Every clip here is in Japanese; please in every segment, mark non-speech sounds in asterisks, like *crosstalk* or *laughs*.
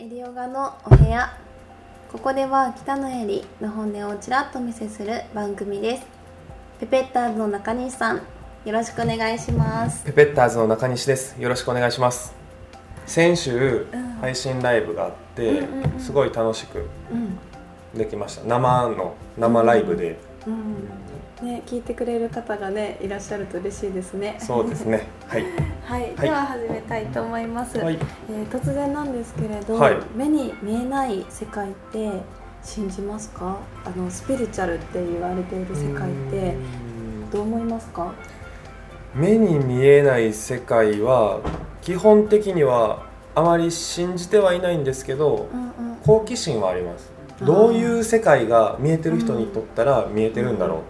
エリオガのお部屋。ここでは北のエリの本音をちらっとお見せする番組です。ペペッターズの中西さんよろしくお願いします。ペペッターズの中西です。よろしくお願いします。先週、うん。配信ライブがあって、うんうんうん。すごい楽しくうん。できました。生の生ライブで、うん。ね聞いてくれる方がねいらっしゃると嬉しいですね。そうですね。はい。*laughs* はい、では始めたいと思います、はい。えー突然なんですけれど、はい。目に見えない世界って信じますか？あのスピリチュアルって言われている世界ってうん。どう思いますか？目に見えない世界は基本的にはあまり信じてはいないんですけどうんうん。好奇心はありますどういう世界が見えてる人にとったら見えてるんだろ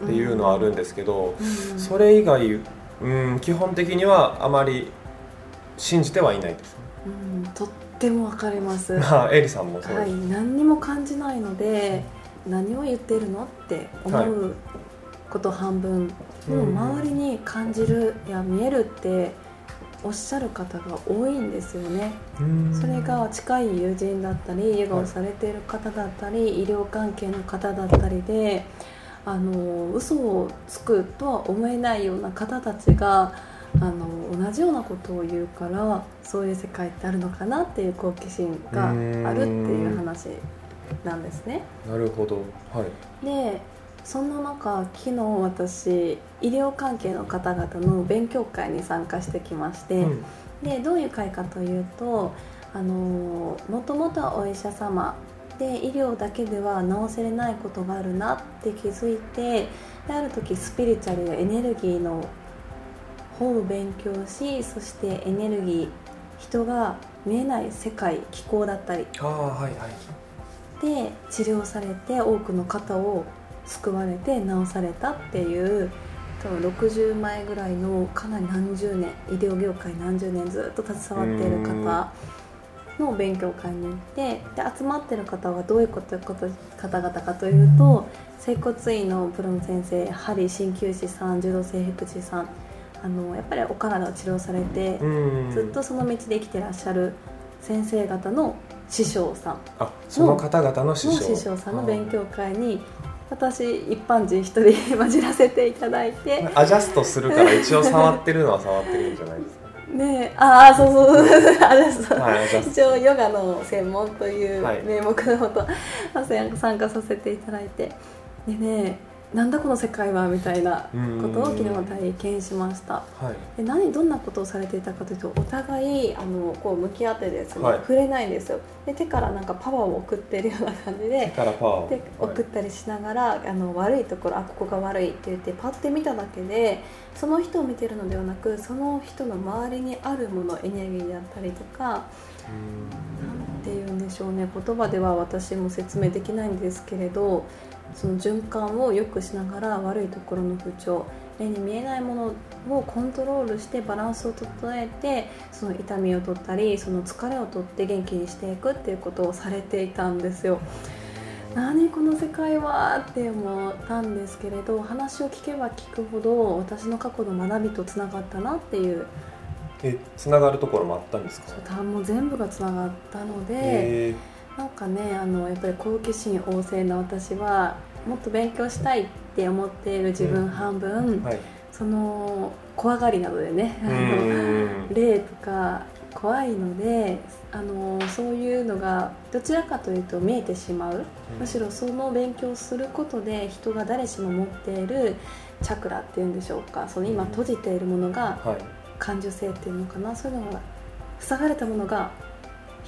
うっていうのはあるんですけど、うん。それ以外、うん、基本的にはあまり信じてはいないです、うん、とってもわかります。はまあエリさんもそうです、い、何にも感じないので、何を言ってるのって思うこと半分、でも周りに感じるや見えるっておっしゃる方が多いんですよね。うんそれが近い友人だったり、ヨガをされている方だったり、医療関係の方だったりで。あの嘘をつくとは思えないような方たちがあの同じようなことを言うからそういう世界ってあるのかなっていう好奇心があるっていう話なんですね。なるほどはいでそんな中昨日私医療関係の方々の勉強会に参加してきまして、うん。でどういう会かというとあのもともとはお医者様で医療だけでは治せれないことがあるなって気づいてである時スピリチュアルやエネルギーの方を勉強しそしてエネルギー人が見えない世界気候だったり。はいはい。で治療されて多くの方を救われて治されたっていう多分60前ぐらいのかなり何十年医療業界何十年ずっと携わっている方の勉強会に行ってで集まってる方はどういうこと方々かというと整骨院のプロの先生針鍼灸師さん柔道整復師さんあのやっぱりお体を治療されてうん。ずっとその道で生きてらっしゃる先生方の師匠さん。あその方々の師の匠師匠さんの勉強会に私一般人一人混じらせていただいて。アジャストするから一応触ってるのは触ってるんじゃないですか？ねえ。ああそうそうアジャス一応ヨガの専門というはい。名目のもと参加させていただいて。でねなんだこの世界はみたいなことを昨日体験しました。はい。で何どんなことをされていたかというとお互いあのこう向き合ってですね、はい。触れないんですよ。で手からなんかパワーを送っているような感じ手でからパワーを。で送ったりしながら、あの悪いところあここが悪いって言ってパッて見ただけでその人を見てるのではなくその人の周りにあるものエネルギーだったりとかなんて言うんでしょうね。言葉では私も説明できないんですけれどその循環を良くしながら悪いところの不調目に見えないものをコントロールしてバランスを整えてその痛みを取ったりその疲れを取って元気にしていくっていうことをされていたんですよ。何この世界はって思ったんですけれど話を聞けば聞くほど私の過去の学びとつながったなっていうえつながるところもあったんですか？多分もう全部がつながったので。へなんかねあのやっぱり好奇心旺盛な私はもっと勉強したいって思っている自分半分、ーはい。その怖がりなのでね霊とか怖いのであのそういうのがどちらかというと見えてしまう。むしろその勉強をすることで人が誰しも持っているチャクラっていうんでしょうか。その今閉じているものがはい。感受性っていうのかな。そういうのが塞がれたものが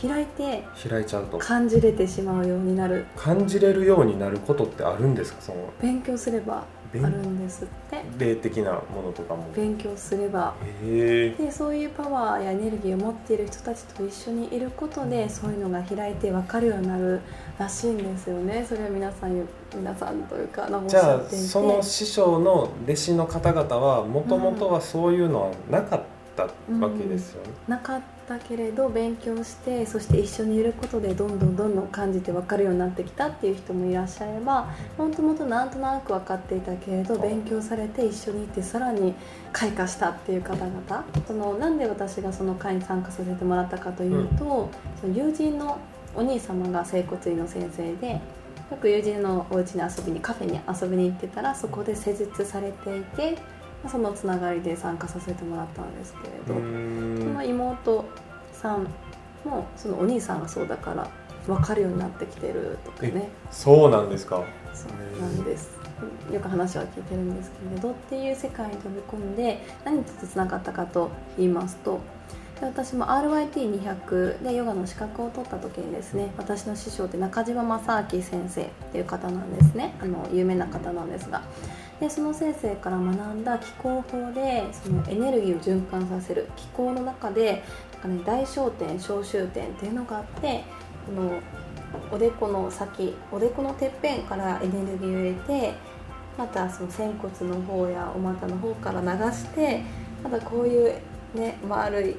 開いて開いちゃうと。感じれてしまうようになる。感じれるようになることってあるんですか？その。勉強すればあ勉るんですって。霊的なものとかも。へ勉強すれば。え。でそういうパワーやエネルギーを持っている人たちと一緒にいることでそういうのが開いて分かるようになるらしいんですよね。それは皆さん皆さんというかじゃあその師匠の弟子の方々はもともとはそういうのはなかっったわけですよね、なかったけれど勉強してそして一緒にいることでどんどんどんどん感じて分かるようになってきたっていう人もいらっしゃればもともとなんとなく分かっていたけれど勉強されて一緒にいてさらに開花したっていう方々そのなんで私がその会に参加させてもらったかというと、うん、その友人のお兄様が整骨院の先生でよく友人のお家に遊びにカフェに遊びに行ってたらそこで施術されていてそのつながりで参加させてもらったんですけれどその妹さんもそのお兄さんがそうだから分かるようになってきてるとかね。そうなんですか？そうなんです。よく話は聞いてるんですけれどっていう世界に飛び込んで何とつながったかと言いますとで私も RYT200 でヨガの資格を取った時にですね私の師匠って中島正明先生っていう方なんですね。あの有名な方なんですがでその先生から学んだ気候法でそのエネルギーを循環させる気候の中でなんか、ね、大小点小周点っていうのがあってこのおでこの先おでこのてっぺんからエネルギーを入れてまたその仙骨の方やお股の方から流してまたこういうね丸い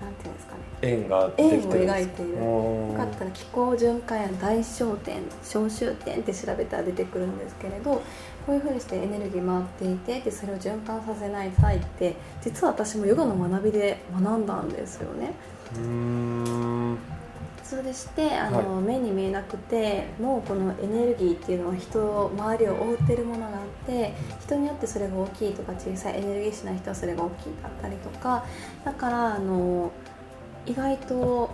なんていうんですかね。円が円を描いている。よかったら気候循環や大小点小周点って調べたら出てくるんですけれどこういうふうにしてエネルギー回っていてでそれを循環させない際って実は私もヨガの学びで学んだんですよね。うん。それしてあの、はい、目に見えなくてもこのエネルギーっていうのは人周りを覆ってるものがあって人によってそれが大きいとか小さいエネルギッシュな人はそれが大きいだったりとかだからあの意外と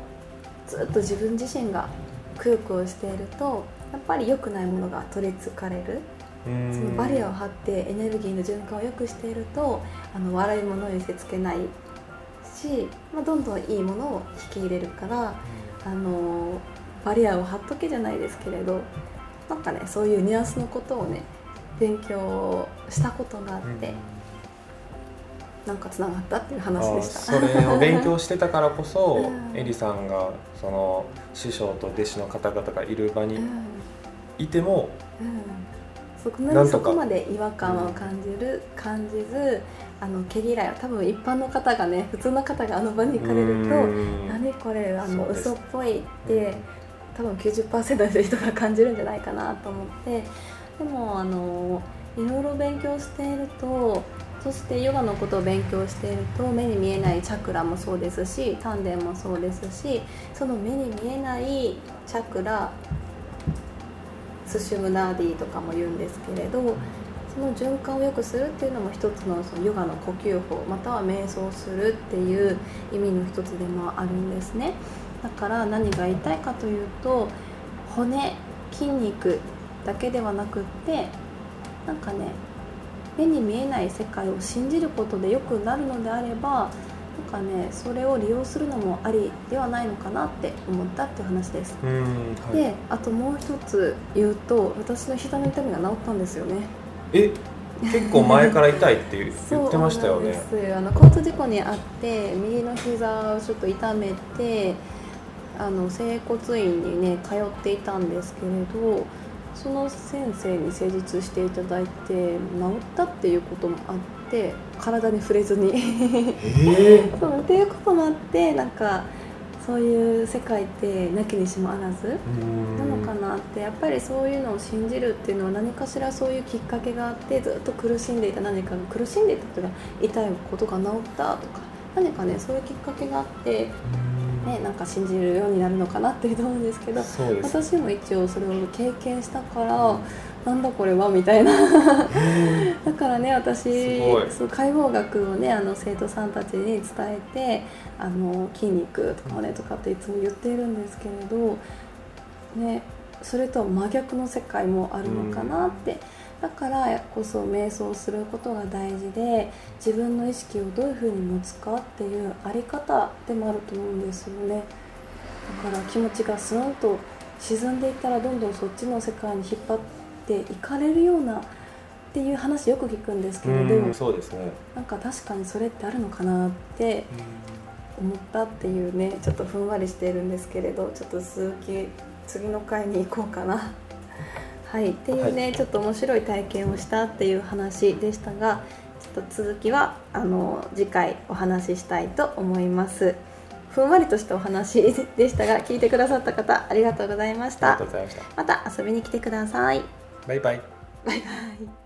ずっと自分自身がくよくよしているとやっぱり良くないものが取りつかれるそのバリアを張ってエネルギーの循環を良くしているとあの悪いものを見せつけないし、まあ、どんどんいいものを引き入れるから。あのバリアを張っとけじゃないですけれどなんかねそういうニュアンスのことをね勉強したことがあって、うん、なんかつながったっていう話でした。それを勉強してたからこそ、*laughs* うん、エリさんがその師匠と弟子の方々がいる場にいても、うんそそこまで違和感を感じる、感じずあの毛嫌いは多分一般の方がね普通の方があの場に行かれると「何これあの嘘っぽい」って多分90%の人が感じるんじゃないかなと思ってでもあのいろいろ勉強しているとそしてヨガのことを勉強していると目に見えないチャクラもそうですし丹田もそうですしその目に見えないチャクラスシュムナーディとかも言うんですけれどその循環を良くするっていうのも一つのそのヨガの呼吸法または瞑想するっていう意味の一つでもあるんですね。だから何が言いたいかというと骨筋肉だけではなくってなんかね目に見えない世界を信じることで良くなるのであればなんかねそれを利用するのもありではないのかなって思ったっていう話です、はい、であともう一つ言うと私の膝の痛みが治ったんですよね。え結構前から痛いって言 *laughs* ってましたよね。あの交通事故にあって右の膝をちょっと痛めてあの整骨院にね通っていたんですけれどその先生に施術していただいて治ったっていうこともあって体に触れずに。えー、*laughs* そうっていうこともあってなんかそういう世界ってなきにしもあらず。なのかなって。やっぱりそういうのを信じるっていうのは何かしらそういうきっかけがあってずっと苦しんでいた何かが苦しんでいたというか痛いことが治ったとか何かねそういうきっかけがあって。ね、なんか信じるようになるのかなっていうと思うんですけど私も一応それを経験したから、なんだこれはみたいな。だからね私そう解剖学をねあの生徒さんたちに伝えてあの筋肉とか骨とかっていつも言っているんですけれど、ね、それとは真逆の世界もあるのかなって。だからこそ瞑想することが大事で自分の意識をどういうふうに持つかっていうあり方でもあると思うんですよね。だから気持ちがスンと沈んでいったらどんどんそっちの世界に引っ張っていかれるようなっていう話よく聞くんですけれどそうですね。なんか確かにそれってあるのかなって思ったっていうねちょっとふんわりしているんですけれどちょっと続き次の回に行こうかなはい。っていうね、はい、ちょっと面白い体験をしたっていう話でしたがちと続きはあの次回お話ししたいと思います。ふんわりとしたお話でしたが聞いてくださった方ありがとうございました。ありがとうございました。また遊びに来てください。バイバイ。バイバイ